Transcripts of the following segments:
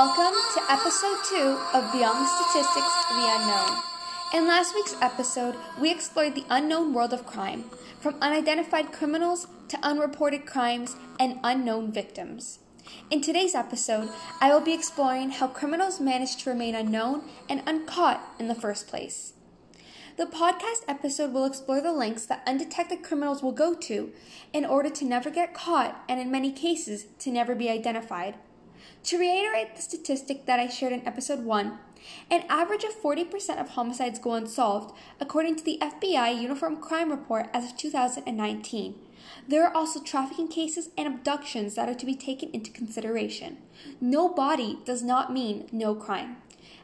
Welcome to episode 2 of Beyond the Statistics, the Unknown. In last week's episode, we explored the unknown world of crime, from unidentified criminals to unreported crimes and unknown victims. In today's episode, I will be exploring how criminals manage to remain unknown and uncaught in the first place. The podcast episode will explore the lengths that undetected criminals will go to in order to never get caught and, in many cases, to never be identified. To reiterate the statistic that I shared in episode 1, an average of 40% of homicides go unsolved, according to the FBI Uniform Crime Report as of 2019. There are also trafficking cases and abductions that are to be taken into consideration. No body does not mean no crime.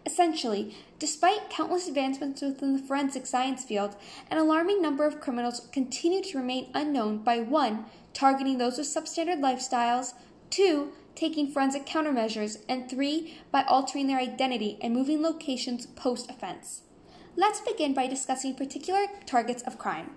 Essentially, despite countless advancements within the forensic science field, an alarming number of criminals continue to remain unknown by 1. targeting those with substandard lifestyles, 2 taking forensic countermeasures, and three, by altering their identity and moving locations post offense. Let's begin by discussing particular targets of crime.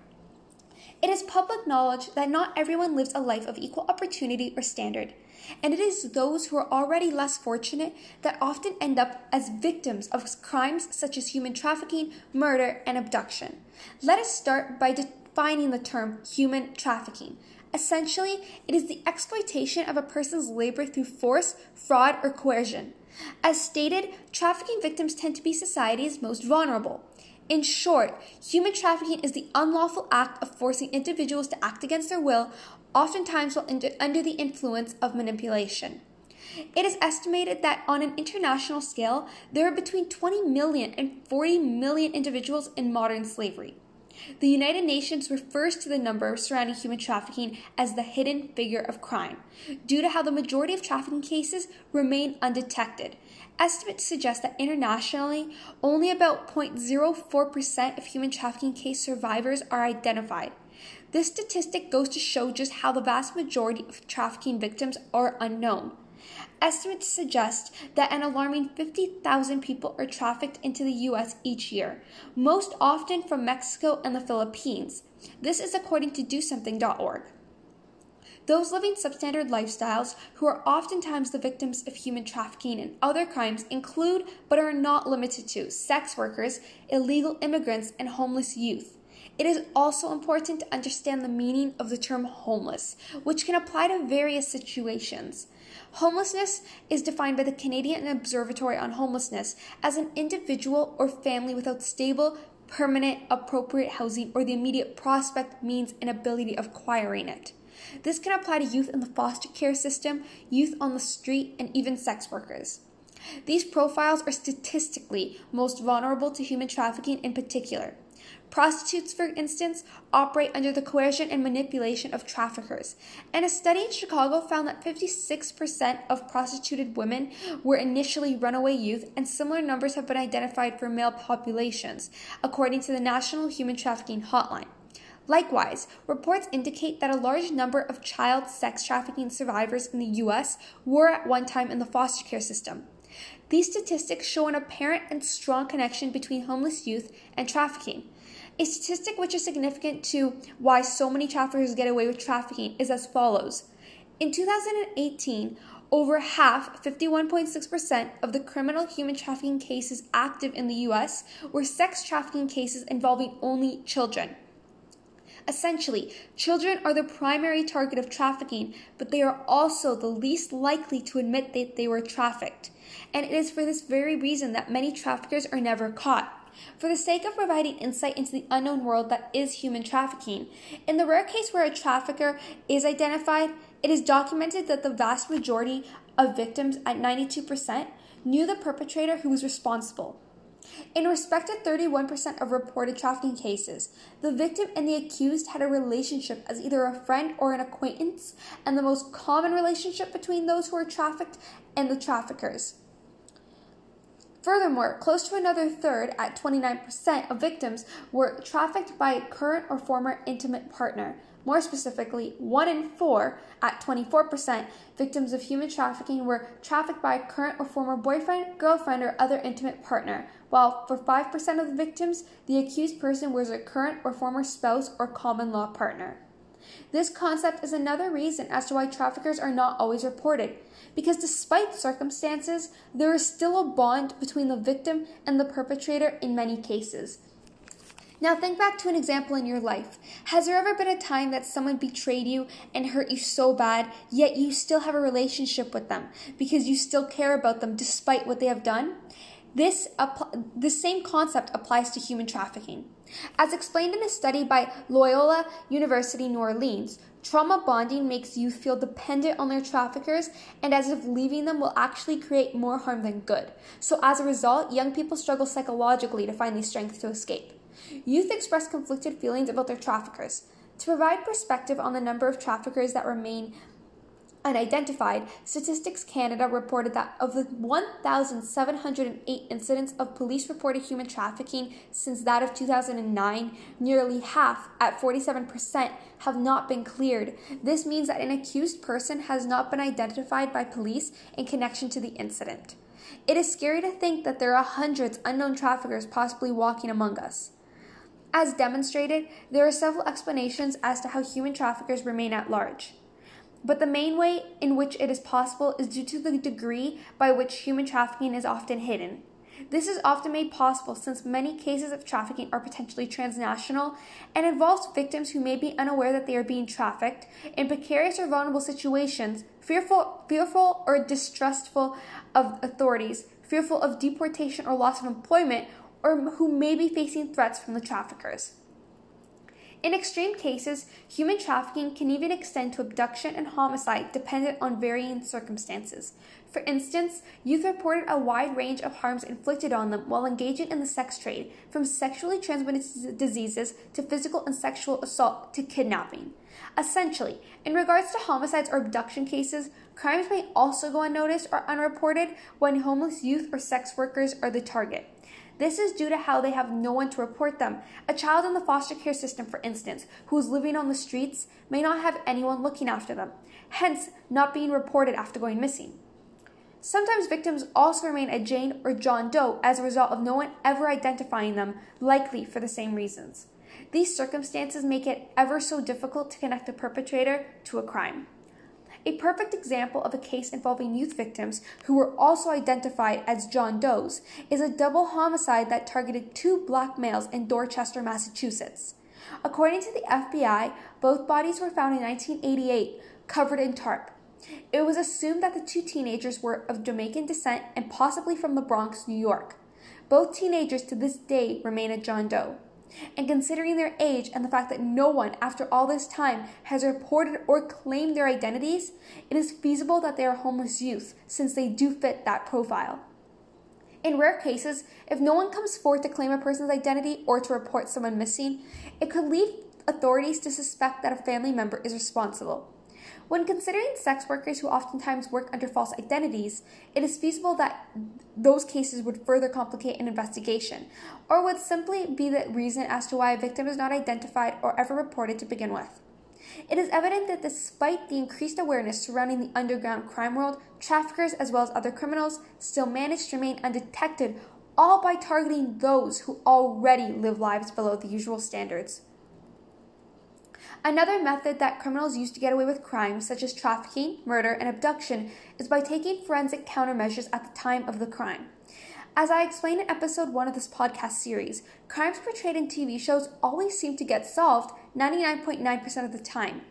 It is public knowledge that not everyone lives a life of equal opportunity or standard, and it is those who are already less fortunate that often end up as victims of crimes such as human trafficking, murder, and abduction. Let us start by defining the term human trafficking, Essentially, it is the exploitation of a person's labor through force, fraud, or coercion. As stated, trafficking victims tend to be society's most vulnerable. In short, human trafficking is the unlawful act of forcing individuals to act against their will, oftentimes while under the influence of manipulation. It is estimated that on an international scale, there are between 20 million and 40 million individuals in modern slavery. The United Nations refers to the number surrounding human trafficking as the hidden figure of crime, due to how the majority of trafficking cases remain undetected. Estimates suggest that internationally, only about 0.04% of human trafficking case survivors are identified. This statistic goes to show just how the vast majority of trafficking victims are unknown. Estimates suggest that an alarming 50,000 people are trafficked into the U.S. each year, most often from Mexico and the Philippines. This is according to DoSomething.org. Those living substandard lifestyles, who are oftentimes the victims of human trafficking and other crimes, include but are not limited to sex workers, illegal immigrants, and homeless youth. It is also important to understand the meaning of the term homeless, which can apply to various situations. Homelessness is defined by the Canadian Observatory on Homelessness as an individual or family without stable, permanent, appropriate housing or the immediate prospect, means, and ability of acquiring it. This can apply to youth in the foster care system, youth on the street, and even sex workers. These profiles are statistically most vulnerable to human trafficking in particular. Prostitutes, for instance, operate under the coercion and manipulation of traffickers. And a study in Chicago found that 56% of prostituted women were initially runaway youth, and similar numbers have been identified for male populations, according to the National Human Trafficking Hotline. Likewise, reports indicate that a large number of child sex trafficking survivors in the U.S. were at one time in the foster care system. These statistics show an apparent and strong connection between homeless youth and trafficking. A statistic which is significant to why so many traffickers get away with trafficking is as follows. In 2018, over half, 51.6%, of the criminal human trafficking cases active in the US were sex trafficking cases involving only children. Essentially, children are the primary target of trafficking, but they are also the least likely to admit that they were trafficked. And it is for this very reason that many traffickers are never caught. For the sake of providing insight into the unknown world that is human trafficking, in the rare case where a trafficker is identified, it is documented that the vast majority of victims, at 92%, knew the perpetrator who was responsible. In respect to 31% of reported trafficking cases, the victim and the accused had a relationship as either a friend or an acquaintance, and the most common relationship between those who are trafficked and the traffickers. Furthermore, close to another third, at 29%, of victims were trafficked by a current or former intimate partner. More specifically, 1 in 4, at 24%, victims of human trafficking were trafficked by a current or former boyfriend, girlfriend, or other intimate partner, while for 5% of the victims, the accused person was a current or former spouse or common law partner. This concept is another reason as to why traffickers are not always reported, because despite circumstances, there is still a bond between the victim and the perpetrator in many cases. Now, think back to an example in your life. Has there ever been a time that someone betrayed you and hurt you so bad, yet you still have a relationship with them because you still care about them despite what they have done? This, the same concept applies to human trafficking. As explained in a study by Loyola University New Orleans, trauma bonding makes youth feel dependent on their traffickers and as if leaving them will actually create more harm than good. So, as a result, young people struggle psychologically to find the strength to escape. Youth express conflicted feelings about their traffickers. To provide perspective on the number of traffickers that remain unidentified, Statistics Canada reported that of the 1,708 incidents of police reported human trafficking since that of 2009, nearly half, at 47%, have not been cleared. This means that an accused person has not been identified by police in connection to the incident. It is scary to think that there are hundreds unknown traffickers possibly walking among us. As demonstrated, there are several explanations as to how human traffickers remain at large. But the main way in which it is possible is due to the degree by which human trafficking is often hidden. This is often made possible since many cases of trafficking are potentially transnational and involves victims who may be unaware that they are being trafficked in precarious or vulnerable situations, fearful, fearful or distrustful of authorities, fearful of deportation or loss of employment, or who may be facing threats from the traffickers. In extreme cases, human trafficking can even extend to abduction and homicide dependent on varying circumstances. For instance, youth reported a wide range of harms inflicted on them while engaging in the sex trade, from sexually transmitted diseases to physical and sexual assault to kidnapping. Essentially, in regards to homicides or abduction cases, crimes may also go unnoticed or unreported when homeless youth or sex workers are the target. This is due to how they have no one to report them. A child in the foster care system, for instance, who is living on the streets, may not have anyone looking after them, hence, not being reported after going missing. Sometimes victims also remain a Jane or John Doe as a result of no one ever identifying them, likely for the same reasons. These circumstances make it ever so difficult to connect a perpetrator to a crime. A perfect example of a case involving youth victims who were also identified as John Doe's is a double homicide that targeted two black males in Dorchester, Massachusetts. According to the FBI, both bodies were found in 1988, covered in tarp. It was assumed that the two teenagers were of Jamaican descent and possibly from the Bronx, New York. Both teenagers to this day remain a John Doe. And considering their age and the fact that no one, after all this time, has reported or claimed their identities, it is feasible that they are homeless youth, since they do fit that profile. In rare cases, if no one comes forward to claim a person's identity or to report someone missing, it could lead authorities to suspect that a family member is responsible. When considering sex workers who oftentimes work under false identities, it is feasible that those cases would further complicate an investigation, or would simply be the reason as to why a victim is not identified or ever reported to begin with. It is evident that despite the increased awareness surrounding the underground crime world, traffickers as well as other criminals still manage to remain undetected, all by targeting those who already live lives below the usual standards. Another method that criminals use to get away with crimes such as trafficking, murder, and abduction is by taking forensic countermeasures at the time of the crime. As I explained in episode 1 of this podcast series, crimes portrayed in TV shows always seem to get solved 99.9% of the time.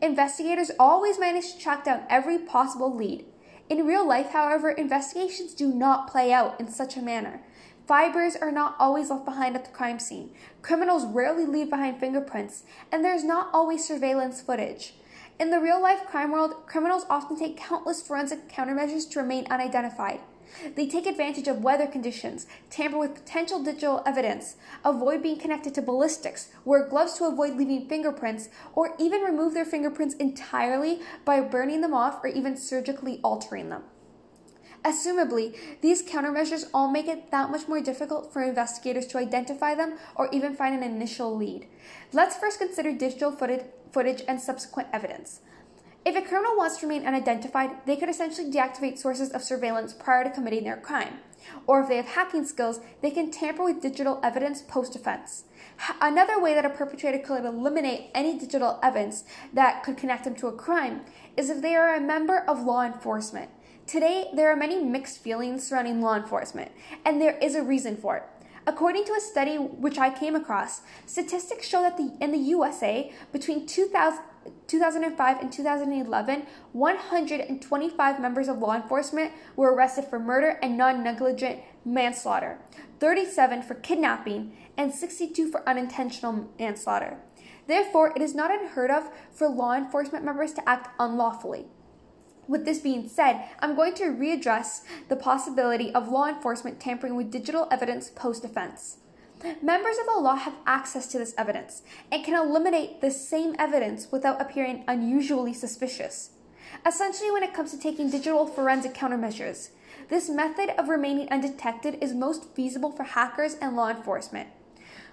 Investigators always manage to track down every possible lead. In real life, however, investigations do not play out in such a manner. Fibers are not always left behind at the crime scene. Criminals rarely leave behind fingerprints, and there's not always surveillance footage. In the real life crime world, criminals often take countless forensic countermeasures to remain unidentified. They take advantage of weather conditions, tamper with potential digital evidence, avoid being connected to ballistics, wear gloves to avoid leaving fingerprints, or even remove their fingerprints entirely by burning them off or even surgically altering them. Assumably, these countermeasures all make it that much more difficult for investigators to identify them or even find an initial lead. Let's first consider digital footage and subsequent evidence. If a criminal wants to remain unidentified, they could essentially deactivate sources of surveillance prior to committing their crime. Or if they have hacking skills, they can tamper with digital evidence post offense. Another way that a perpetrator could eliminate any digital evidence that could connect them to a crime is if they are a member of law enforcement. Today, there are many mixed feelings surrounding law enforcement, and there is a reason for it. According to a study which I came across, statistics show that the, in the USA, between 2000, 2005 and 2011, 125 members of law enforcement were arrested for murder and non negligent manslaughter, 37 for kidnapping, and 62 for unintentional manslaughter. Therefore, it is not unheard of for law enforcement members to act unlawfully. With this being said, I'm going to readdress the possibility of law enforcement tampering with digital evidence post offense. Members of the law have access to this evidence and can eliminate the same evidence without appearing unusually suspicious. Essentially, when it comes to taking digital forensic countermeasures, this method of remaining undetected is most feasible for hackers and law enforcement.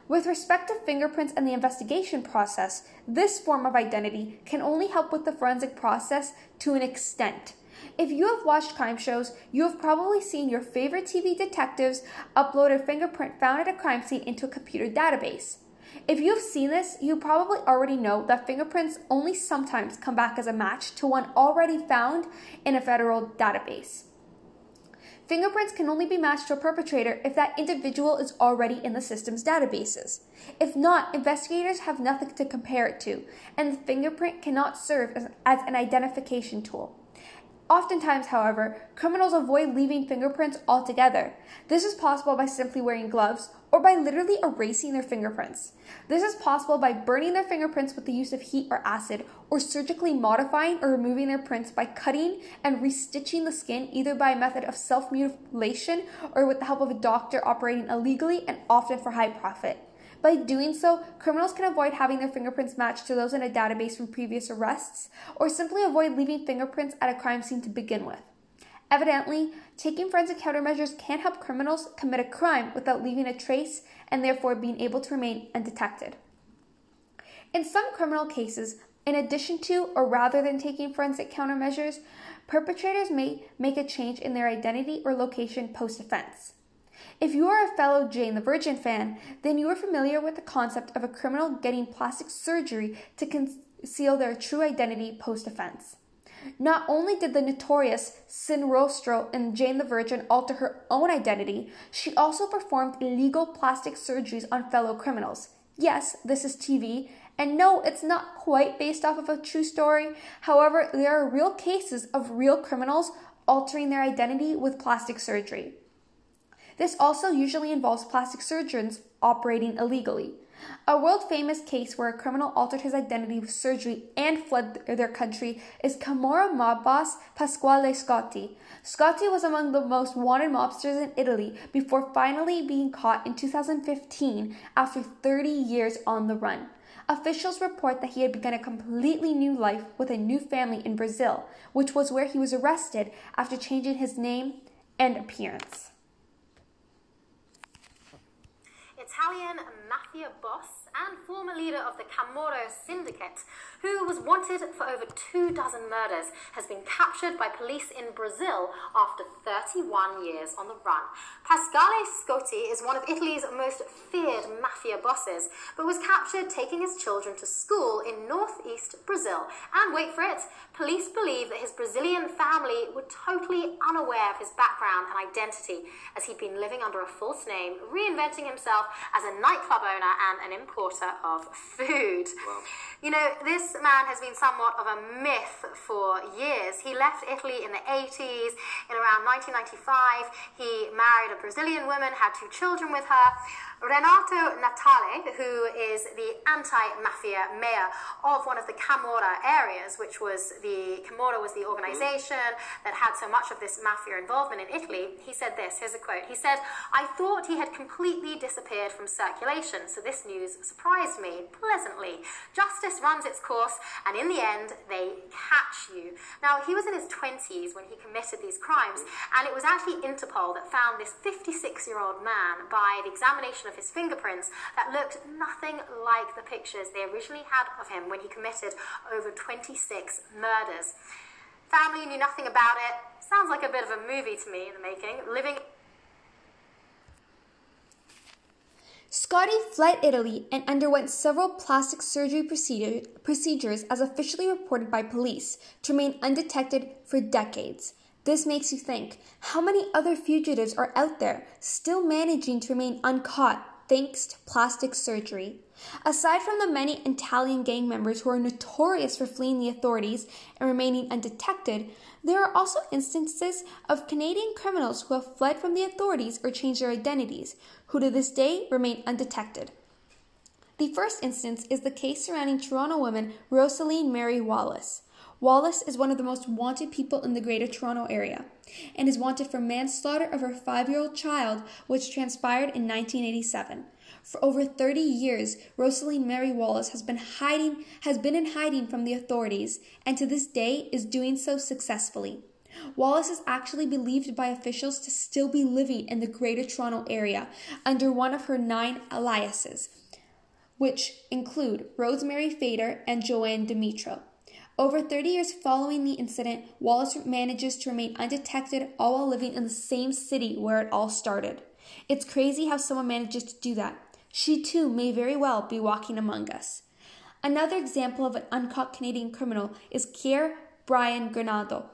With respect to fingerprints and the investigation process, this form of identity can only help with the forensic process to an extent. If you have watched crime shows, you have probably seen your favorite TV detectives upload a fingerprint found at a crime scene into a computer database. If you have seen this, you probably already know that fingerprints only sometimes come back as a match to one already found in a federal database. Fingerprints can only be matched to a perpetrator if that individual is already in the system's databases. If not, investigators have nothing to compare it to, and the fingerprint cannot serve as, as an identification tool. Oftentimes, however, criminals avoid leaving fingerprints altogether. This is possible by simply wearing gloves or by literally erasing their fingerprints. This is possible by burning their fingerprints with the use of heat or acid, or surgically modifying or removing their prints by cutting and restitching the skin either by a method of self mutilation or with the help of a doctor operating illegally and often for high profit. By doing so, criminals can avoid having their fingerprints matched to those in a database from previous arrests, or simply avoid leaving fingerprints at a crime scene to begin with. Evidently, taking forensic countermeasures can help criminals commit a crime without leaving a trace and therefore being able to remain undetected. In some criminal cases, in addition to or rather than taking forensic countermeasures, perpetrators may make a change in their identity or location post offense. If you are a fellow Jane the Virgin fan, then you are familiar with the concept of a criminal getting plastic surgery to conceal their true identity post offense. Not only did the notorious Sin Rostro in Jane the Virgin alter her own identity, she also performed illegal plastic surgeries on fellow criminals. Yes, this is TV, and no, it's not quite based off of a true story. However, there are real cases of real criminals altering their identity with plastic surgery. This also usually involves plastic surgeons operating illegally. A world famous case where a criminal altered his identity with surgery and fled their country is Camorra mob boss Pasquale Scotti. Scotti was among the most wanted mobsters in Italy before finally being caught in 2015 after 30 years on the run. Officials report that he had begun a completely new life with a new family in Brazil, which was where he was arrested after changing his name and appearance. Italian mafia boss and former leader of the Camorra syndicate, who was wanted for over two dozen murders, has been captured by police in Brazil after 31 years on the run. Pasquale Scotti is one of Italy's most feared mafia bosses, but was captured taking his children to school in northeast Brazil. And wait for it, police believe that his Brazilian family were totally unaware of his background and identity, as he'd been living under a false name, reinventing himself as a nightclub owner and an importer of food. Wow. You know, this man has been somewhat of a myth for years. He left Italy in the 80s. In around 1995, he married a Brazilian woman, had two children with her. Renato Natale, who is the anti-mafia mayor of one of the Camorra areas, which was the Camorra was the organization that had so much of this mafia involvement in Italy, he said this, here's a quote. He said, I thought he had completely disappeared from circulation, so this news surprised me pleasantly. Justice runs its course, and in the end, they catch you. Now, he was in his 20s when he committed these crimes, and it was actually Interpol that found this 56 year old man by the examination of his fingerprints that looked nothing like the pictures they originally had of him when he committed over 26 murders. Family knew nothing about it. Sounds like a bit of a movie to me in the making. Living Scotti fled Italy and underwent several plastic surgery procedure, procedures as officially reported by police to remain undetected for decades. This makes you think how many other fugitives are out there still managing to remain uncaught thanks to plastic surgery? Aside from the many Italian gang members who are notorious for fleeing the authorities and remaining undetected, there are also instances of Canadian criminals who have fled from the authorities or changed their identities, who to this day remain undetected. The first instance is the case surrounding Toronto woman Rosaleen Mary Wallace. Wallace is one of the most wanted people in the Greater Toronto Area and is wanted for manslaughter of her five year old child, which transpired in 1987. For over 30 years, Rosaleen Mary Wallace has been hiding has been in hiding from the authorities and to this day is doing so successfully. Wallace is actually believed by officials to still be living in the Greater Toronto Area under one of her nine aliases, which include Rosemary Fader and Joanne Dimitro. Over 30 years following the incident, Wallace manages to remain undetected, all while living in the same city where it all started. It's crazy how someone manages to do that. She too may very well be walking among us. Another example of an uncaught Canadian criminal is Kier Brian Granado.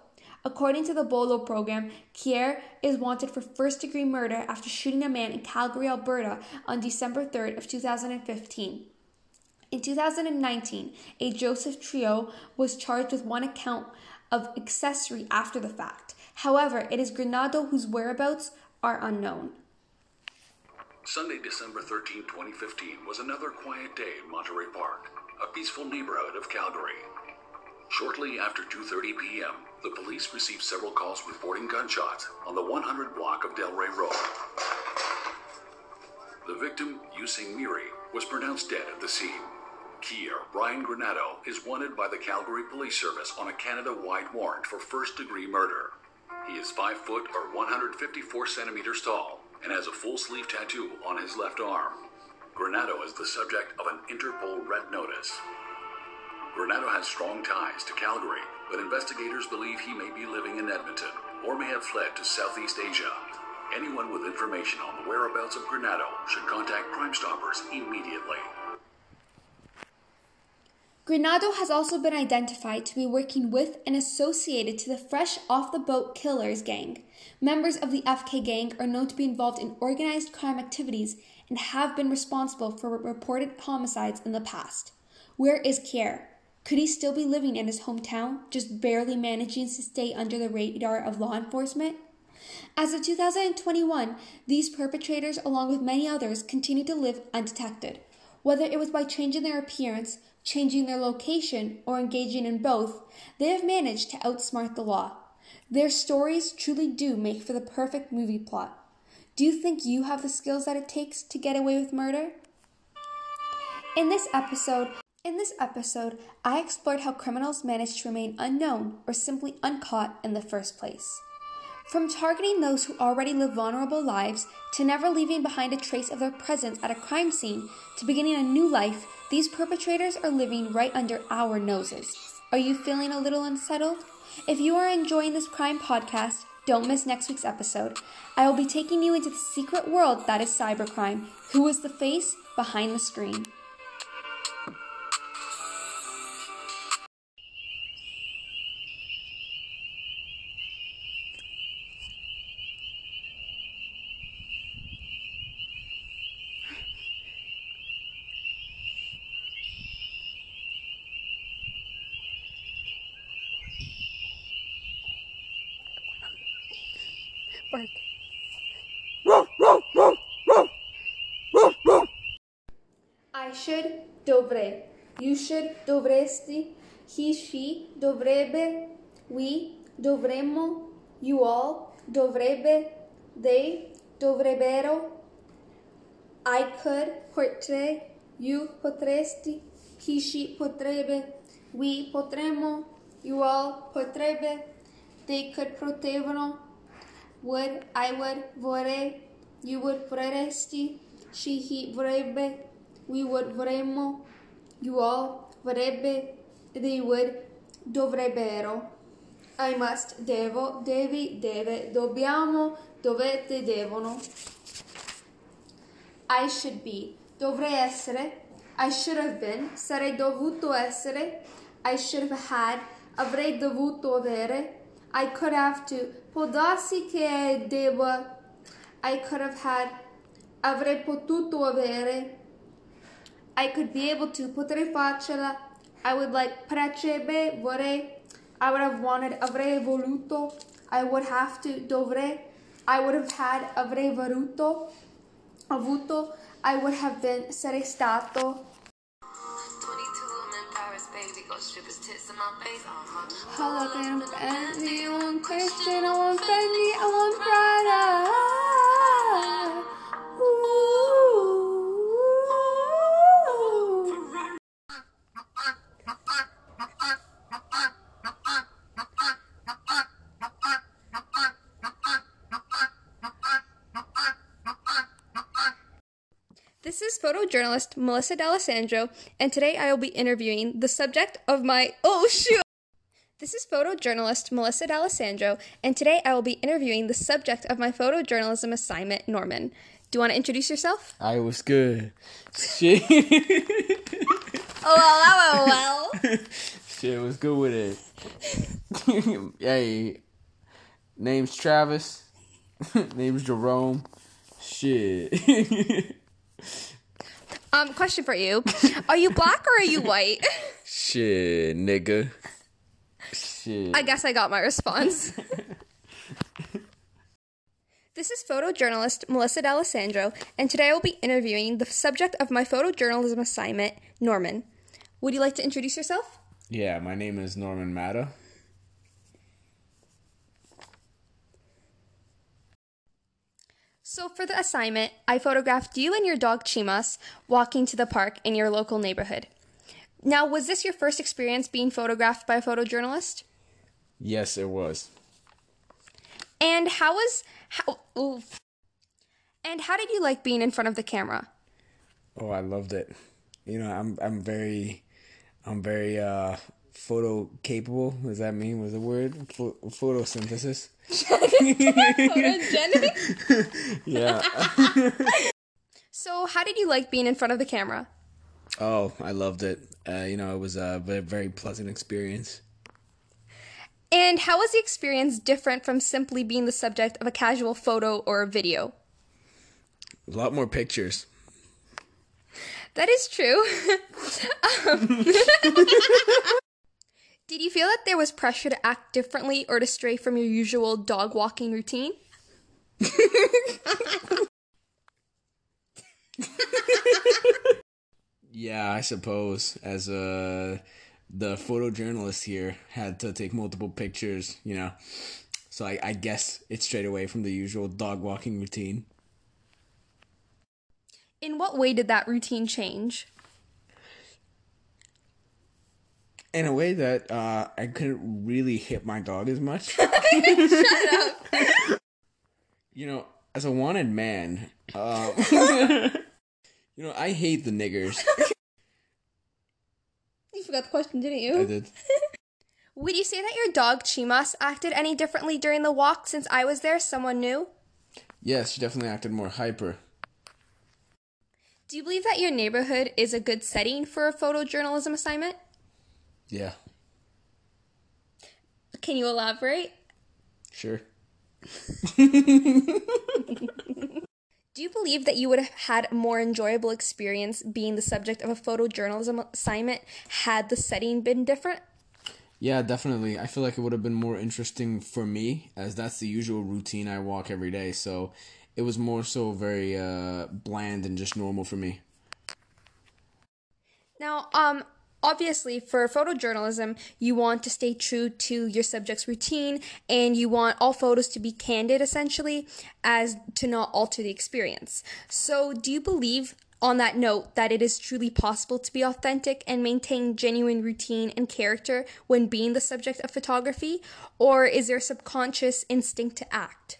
According to the BOLO program, Kier is wanted for first degree murder after shooting a man in Calgary, Alberta on December 3rd of 2015. In 2019, a Joseph Trio was charged with one account of accessory after the fact. However, it is Granado whose whereabouts are unknown. Sunday, December 13, 2015 was another quiet day in Monterey Park, a peaceful neighborhood of Calgary. Shortly after 2:30 p.m., the police received several calls reporting gunshots on the 100 block of Delray Road. The victim, Yusing Miri, was pronounced dead at the scene. Kier Brian Granado is wanted by the Calgary Police Service on a Canada-wide warrant for first-degree murder. He is 5 foot or 154 centimeters tall and has a full sleeve tattoo on his left arm. Granado is the subject of an Interpol red notice. Granado has strong ties to Calgary, but investigators believe he may be living in Edmonton or may have fled to Southeast Asia. Anyone with information on the whereabouts of Granado should contact Crime Stoppers immediately. Granado has also been identified to be working with and associated to the Fresh Off the Boat Killers gang. Members of the FK gang are known to be involved in organized crime activities and have been responsible for reported homicides in the past. Where is Kier? Could he still be living in his hometown, just barely managing to stay under the radar of law enforcement? As of 2021, these perpetrators, along with many others, continue to live undetected. Whether it was by changing their appearance, changing their location, or engaging in both, they have managed to outsmart the law. Their stories truly do make for the perfect movie plot. Do you think you have the skills that it takes to get away with murder? In this episode, in this episode, I explored how criminals manage to remain unknown or simply uncaught in the first place. From targeting those who already live vulnerable lives to never leaving behind a trace of their presence at a crime scene to beginning a new life, these perpetrators are living right under our noses. Are you feeling a little unsettled? If you are enjoying this crime podcast, don't miss next week's episode. I will be taking you into the secret world that is cybercrime. Who is the face behind the screen? Dovre. You should, dovresti. He, she, dovrebbe. We, dovremmo. You all, dovrebbe. They, dovrebbero. I could, potrei. You potresti. He, she potrebbe. We potremmo. You all potrebbe. They could potevano. Would, I would, vorrei. You would vorresti. She, he vorrebbe. We would vorremmo. You all vorrebbe. They dovrebbero. I must, devo, devi, deve, dobbiamo, dovete, devono. I should be, dovrei essere. I should have been, sarei dovuto essere. I should have had, avrei dovuto avere. I could have to, può darsi che debba. I could have had, avrei potuto avere. I could be able to, potrei farcela. I would like, piacerebbe, vorrei. I would have wanted, avrei voluto. I would have to, dovrei. I would have had, avrei voluto. Avuto. I would have been, sarei stato. 22, I'm in Paris, baby. Go strippers, tits in my face. Uh-huh. Hologram, Bentley, I want Christian, I want Fendi, I want Prada. Is Melissa D'Alessandro, and today I will be interviewing the subject of my. Oh, shoot! This is photojournalist Melissa D'Alessandro, and today I will be interviewing the subject of my photojournalism assignment, Norman. Do you want to introduce yourself? I was good. Shit. Oh, well, well. Shit was good with it. hey, name's Travis. name's Jerome. Shit. Um, question for you: Are you black or are you white? Shit, nigga. Shit. I guess I got my response. This is photojournalist Melissa D'Alessandro, and today I will be interviewing the subject of my photojournalism assignment, Norman. Would you like to introduce yourself? yeah, my name is Norman Matta. So, for the assignment, I photographed you and your dog Chimas walking to the park in your local neighborhood. Now, was this your first experience being photographed by a photojournalist? Yes, it was. And how was how? Ooh. And how did you like being in front of the camera? Oh, I loved it. You know, I'm I'm very I'm very uh photo capable. Does that mean? Was the word Pho- photosynthesis? Yeah. So, how did you like being in front of the camera? oh, I loved it. Uh, you know, it was a very, very pleasant experience. And how was the experience different from simply being the subject of a casual photo or a video? A lot more pictures. That is true. Um, did you feel that there was pressure to act differently or to stray from your usual dog walking routine? Yeah, I suppose as uh the photojournalist here had to take multiple pictures, you know. So I, I guess it's straight away from the usual dog walking routine. In what way did that routine change? In a way that uh I couldn't really hit my dog as much. Shut up. You know, as a wanted man, uh, you know, I hate the niggers. You forgot the question, didn't you? I did. Would you say that your dog Chimas acted any differently during the walk since I was there? Someone new? Yes, she definitely acted more hyper. Do you believe that your neighborhood is a good setting for a photojournalism assignment? Yeah, Can you elaborate? sure. Do you believe that you would have had a more enjoyable experience being the subject of a photojournalism assignment had the setting been different? Yeah, definitely. I feel like it would have been more interesting for me, as that's the usual routine I walk every day. So it was more so very uh, bland and just normal for me. Now, um, obviously, for photojournalism, you want to stay true to your subject's routine and you want all photos to be candid, essentially, as to not alter the experience. So, do you believe on that note that it is truly possible to be authentic and maintain genuine routine and character when being the subject of photography, or is there a subconscious instinct to act?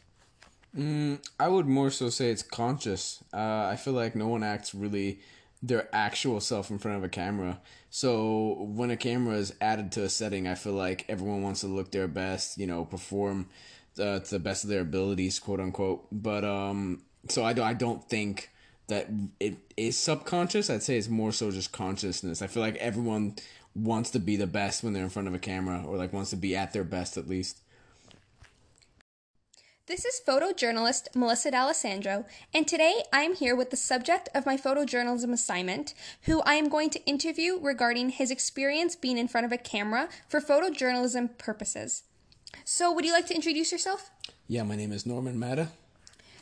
I would more so say it's conscious. Uh, I feel like no one acts really their actual self in front of a camera. So when a camera is added to a setting, I feel like everyone wants to look their best, you know, perform uh, to the best of their abilities, quote unquote. But um, so I don't, I don't think that it is subconscious. I'd say it's more so just consciousness. I feel like everyone wants to be the best when they're in front of a camera, or like wants to be at their best at least. This is photojournalist Melissa D'Alessandro, and today I am here with the subject of my photojournalism assignment, who I am going to interview regarding his experience being in front of a camera for photojournalism purposes. So, would you like to introduce yourself? Yeah, my name is Norman Matta.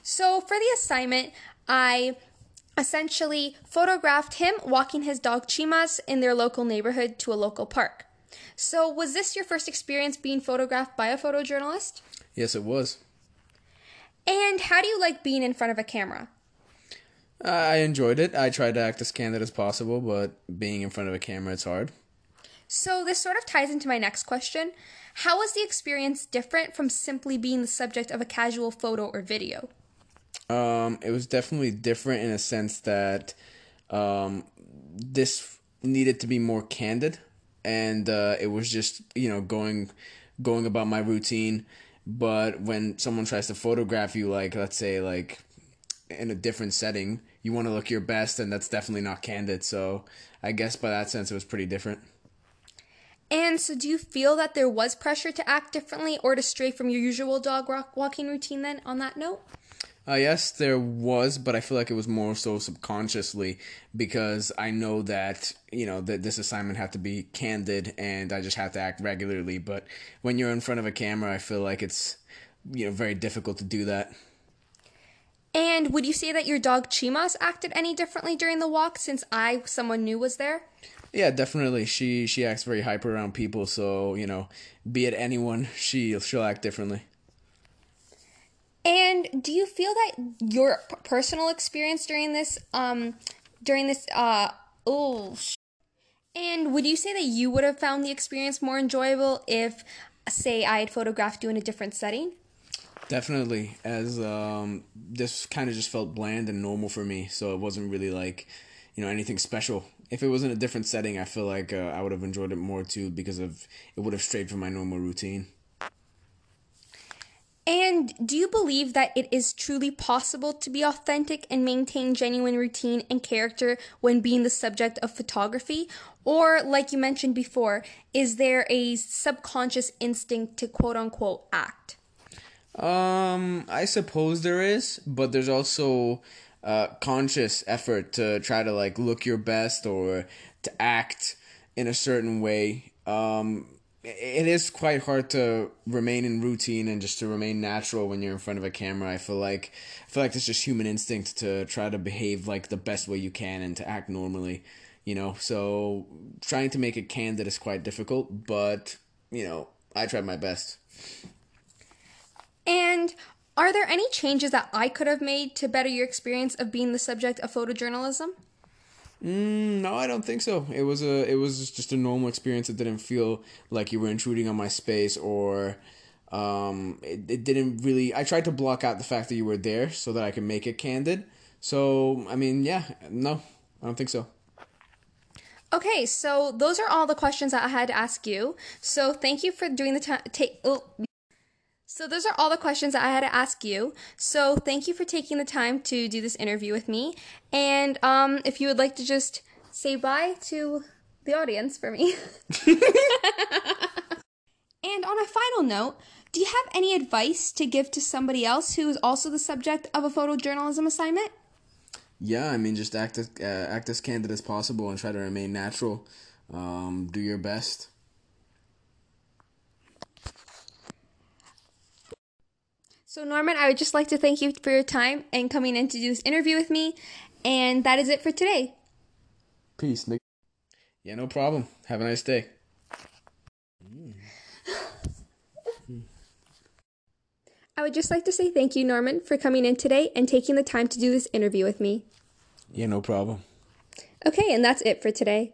So, for the assignment, I essentially photographed him walking his dog Chimas in their local neighborhood to a local park. So, was this your first experience being photographed by a photojournalist? Yes, it was. And how do you like being in front of a camera? I enjoyed it. I tried to act as candid as possible, but being in front of a camera, it's hard. So, this sort of ties into my next question. How was the experience different from simply being the subject of a casual photo or video? Um, it was definitely different in a sense that um, this needed to be more candid, and uh, it was just you know going going about my routine. But when someone tries to photograph you, like let's say like in a different setting, you want to look your best, and that's definitely not candid. So I guess by that sense, it was pretty different. And so, do you feel that there was pressure to act differently or to stray from your usual dog walk- walking routine then, on that note? Uh, yes, there was, but I feel like it was more so subconsciously because I know that you know that this assignment had to be candid and I just have to act regularly. But when you're in front of a camera, I feel like it's you know very difficult to do that. And would you say that your dog Chimas acted any differently during the walk since I, someone new, was there? Yeah, definitely. She she acts very hyper around people, so you know, be it anyone, she she'll act differently. And do you feel that your personal experience during this, um, during this, uh, oh, sh- and would you say that you would have found the experience more enjoyable if, say, I had photographed you in a different setting? Definitely, as um, this kind of just felt bland and normal for me, so it wasn't really like, you know, anything special. If it was in a different setting, I feel like uh, I would have enjoyed it more too because of it would have strayed from my normal routine. And do you believe that it is truly possible to be authentic and maintain genuine routine and character when being the subject of photography? Or, like you mentioned before, is there a subconscious instinct to quote unquote act? Um, I suppose there is, but there's also uh, conscious effort to try to like look your best or to act in a certain way. Um, it is quite hard to remain in routine and just to remain natural when you're in front of a camera. I feel like I feel like it's just human instinct to try to behave like the best way you can and to act normally, you know. So trying to make it candid is quite difficult, but you know, I tried my best. And are there any changes that I could have made to better your experience of being the subject of photojournalism? Mm, no, I don't think so. It was a it was just a normal experience. It didn't feel like you were intruding on my space or um it, it didn't really I tried to block out the fact that you were there so that I could make it candid. So, I mean, yeah, no. I don't think so. Okay, so those are all the questions that I had to ask you. So thank you for doing the time. Take. Oh. So those are all the questions that I had to ask you. So thank you for taking the time to do this interview with me. And um, if you would like to just say bye to the audience for me. and on a final note, do you have any advice to give to somebody else who is also the subject of a photojournalism assignment? Yeah, I mean, just act as uh, act as candid as possible and try to remain natural. Um, do your best. So, Norman, I would just like to thank you for your time and coming in to do this interview with me. And that is it for today. Peace, Nick. Yeah, no problem. Have a nice day. I would just like to say thank you, Norman, for coming in today and taking the time to do this interview with me. Yeah, no problem. Okay, and that's it for today.